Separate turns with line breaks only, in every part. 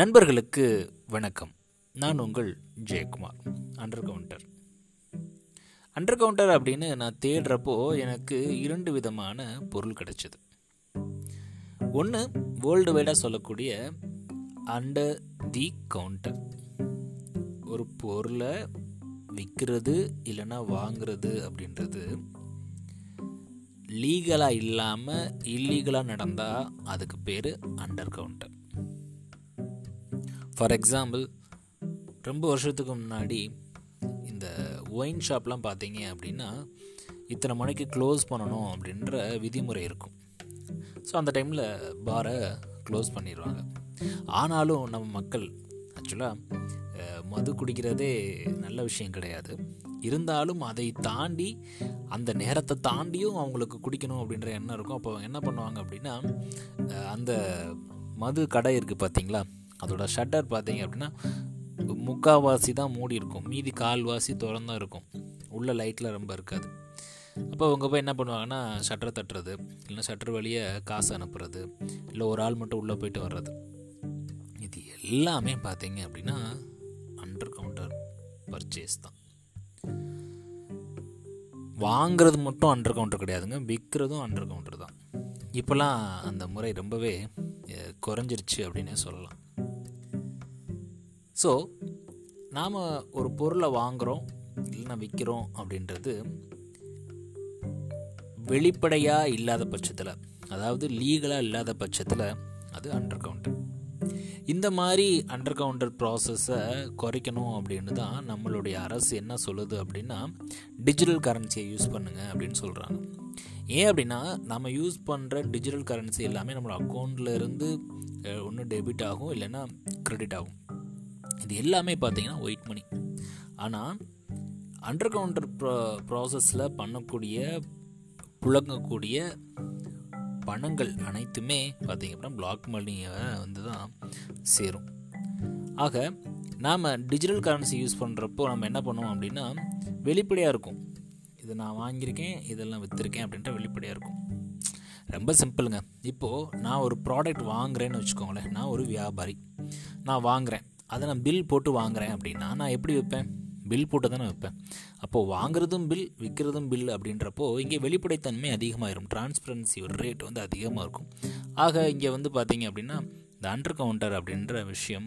நண்பர்களுக்கு வணக்கம். நான் உங்கள் Jayakumar. Under counter under counter அப்படின்னு நான் தேடுறப்போ எனக்கு இரண்டு விதமான பொருள் கிடைச்சது. ஒன்று வேர்ல்டு வைடாக சொல்லக்கூடிய அண்டர் தி கவுண்டர் ஒரு பொருளை விற்கிறது இல்லைன்னா வாங்குறது அப்படின்றது லீகலாக இல்லாமல் இல்லீகலாக நடந்தால் அதுக்கு பேர் அண்டர் கவுண்டர் ஃபார் எக்ஸாம்பிள் ரொம்ப வருஷத்துக்கு முன்னாடி இந்த ஒயின் ஷாப்லாம் பார்த்தீங்க அப்படின்னா இத்தனை மணிக்கு க்ளோஸ் பண்ணணும் அப்படின்ற விதிமுறை இருக்கும். ஸோ அந்த டைமில் பாரை க்ளோஸ் பண்ணிடுவாங்க. ஆனாலும் நம்ம மக்கள் ஆக்சுவலாக மது குடிக்கிறதே நல்ல விஷயம் கிடையாது. இருந்தாலும் அதை தாண்டி அந்த நேரத்தை தாண்டியும் அவங்களுக்கு குடிக்கணும் அப்படின்ற எண்ணம் இருக்கும். அப்போ என்ன பண்ணுவாங்க அப்படின்னா அந்த மது கடை இருக்குது பார்த்தீங்களா? அதோட ஷட்டர் பார்த்தீங்க அப்படின்னா முக்கால்வாசி தான் மூடி இருக்கும். மீதி கால்வாசி திறந்தான் இருக்கும். உள்ள லைட்டில் ரொம்ப இருக்காது. அப்போ அவங்க போய் என்ன பண்ணுவாங்கன்னா ஷட்டரை தட்டுறது இல்லைன்னா ஷட்டர் வழியே காசு அனுப்புறது இல்லை ஒரு ஆள் மட்டும் உள்ளே போயிட்டு வர்றது. இது எல்லாமே பார்த்தீங்க அப்படின்னா அண்டர் கவுண்டர் பர்ச்சேஸ் தான். வாங்கிறது மட்டும் அண்டர் கவுண்டர் கிடையாதுங்க. விற்கிறதும் அண்டர் கவுண்டர் தான். இப்போல்லாம் அந்த முறை ரொம்பவே குறைஞ்சிருச்சு அப்படின்னே சொல்லலாம். ஸோ நாம் ஒரு பொருளை வாங்குகிறோம் இல்லைன்னா விற்கிறோம் அப்படின்றது வெளிப்படையாக இல்லாத பட்சத்தில் அதாவது லீகலாக இல்லாத பட்சத்தில் அது அண்டர் கவுண்டர் இந்த மாதிரி அண்டர் கவுண்டர் ப்ராசஸை குறைக்கணும் அப்படின்னு தான் நம்மளுடைய அரசு என்ன சொல்லுது அப்படின்னா டிஜிட்டல் கரன்சியை யூஸ் பண்ணுங்கள் அப்படின்னு சொல்கிறாங்க ஏன் அப்படின்னா நம்ம யூஸ் பண்ணுற டிஜிட்டல் கரன்சி எல்லாமே நம்மளோட அக்கௌண்ட்டில் இருந்து ஒன்று டெபிட் ஆகும் இல்லைன்னா க்ரெடிட் ஆகும். இது எல்லாமே பார்த்தீங்கன்னா ஒயிட் மணி ஆனால் அண்டர் கவுண்டர் ப்ரா ப்ராசஸில் பண்ணக்கூடிய புழங்கக்கூடிய பணங்கள் அனைத்துமே பார்த்திங்க அப்படின்னா பிளாக் மணியை வந்து தான் சேரும். ஆக நாம் டிஜிட்டல் கரன்சி யூஸ் பண்ணுறப்போ நம்ம என்ன பண்ணுவோம் அப்படின்னா வெளிப்படையாக இருக்கும். இதை நான் வாங்கியிருக்கேன் இதெல்லாம் விற்றுருக்கேன் அப்படின்ற வெளிப்படையாக இருக்கும். ரொம்ப சிம்பிளுங்க இப்போது நான் ஒரு ப்ராடக்ட் வாங்குறேன்னு வச்சுக்கோங்களேன். நான் ஒரு வியாபாரி. நான் வாங்குகிறேன் அதை நான் பில் போட்டு வாங்குகிறேன் அப்படின்னா நான் எப்படி வைப்பேன்? பில் போட்டு தானே வைப்பேன். அப்போது வாங்குறதும் பில் விற்கிறதும் பில் அப்படின்றப்போ இங்கே வெளிப்படைத்தன்மை அதிகமாகிடும் டிரான்ஸ்பரன்சி ஒரு ரேட் வந்து அதிகமாக இருக்கும். ஆக இங்கே வந்து பார்த்தீங்க அப்படின்னா இந்த அண்டர் கவுண்டர் அப்படின்ற விஷயம்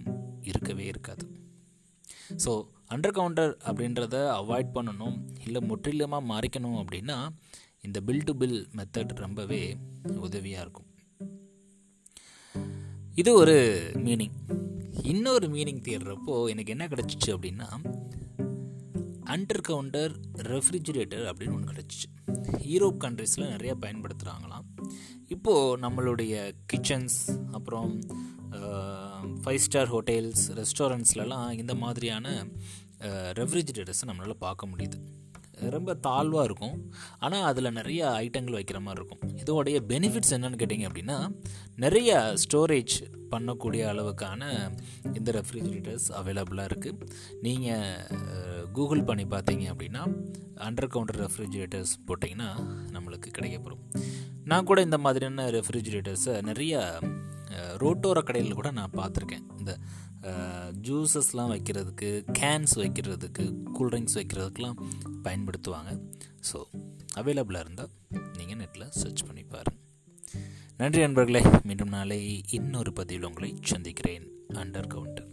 இருக்கவே இருக்காது. ஸோ அண்டர் கவுண்டர் அப்படின்றத அவாய்ட் பண்ணணும் இல்லை முற்றிலுமாக மறைக்கணும் அப்படின்னா இந்த பில் டு பில் மெத்தட் ரொம்பவே உதவியாக இருக்கும். இது ஒரு மீனிங் இன்னொரு மீனிங் தேடுறப்போ எனக்கு என்ன கிடச்சிச்சு அப்படின்னா அண்டர் கவுண்டர் ரெஃப்ரிஜிரேட்டர் அப்படின்னு ஒன்று கிடச்சிச்சு. யூரோப் கண்ட்ரீஸில் நிறையா பயன்படுத்துகிறாங்களாம் இப்போது நம்மளுடைய கிச்சன்ஸ் அப்புறம் ஃபைவ் ஸ்டார் ஹோட்டல்ஸ் ரெஸ்டாரண்ட்ஸ்லலாம் இந்த மாதிரியான ரெஃப்ரிஜிரேட்டர்ஸை நம்மளால் பார்க்க முடியுது. ரொம்ப தாழ்வாக இருக்கும். ஆனால் அதில் நிறைய ஐட்டங்கள் வைக்கிற மாதிரி இருக்கும். இதோடைய பெனிஃபிட்ஸ் என்னென்னு கேட்டிங்க அப்படின்னா நிறைய ஸ்டோரேஜ் பண்ணக்கூடிய அளவுக்கான இந்த ரெஃப்ரிஜிரேட்டர்ஸ் அவைலபிளாக இருக்குது நீங்கள் கூகுள் பண்ணி பார்த்தீங்க அப்படின்னா அண்டர் கவுண்டர் ரெஃப்ரிஜிரேட்டர்ஸ் போட்டிங்கன்னா நம்மளுக்கு கிடைக்கப்படும் நான் கூட இந்த மாதிரியான ரெஃப்ரிஜிரேட்டர்ஸை நிறைய ரோட்டோர கடையில் கூட நான் பார்த்துருக்கேன். இந்த ஜூஸஸ்லாம் வைக்கிறதுக்கு கேன்ஸ் வைக்கிறதுக்கு கூல்ட்ரிங்க்ஸ் வைக்கிறதுக்கெலாம் பயன்படுத்துவாங்க. ஸோ அவைலபிளாக இருந்தால் நீங்கள் நெட்டில் சர்ச் பண்ணி பாருங்கள் நன்றி நண்பர்களே மீண்டும் நாளை இன்னொரு பதிவில் உங்களை சந்திக்கிறேன். Under counter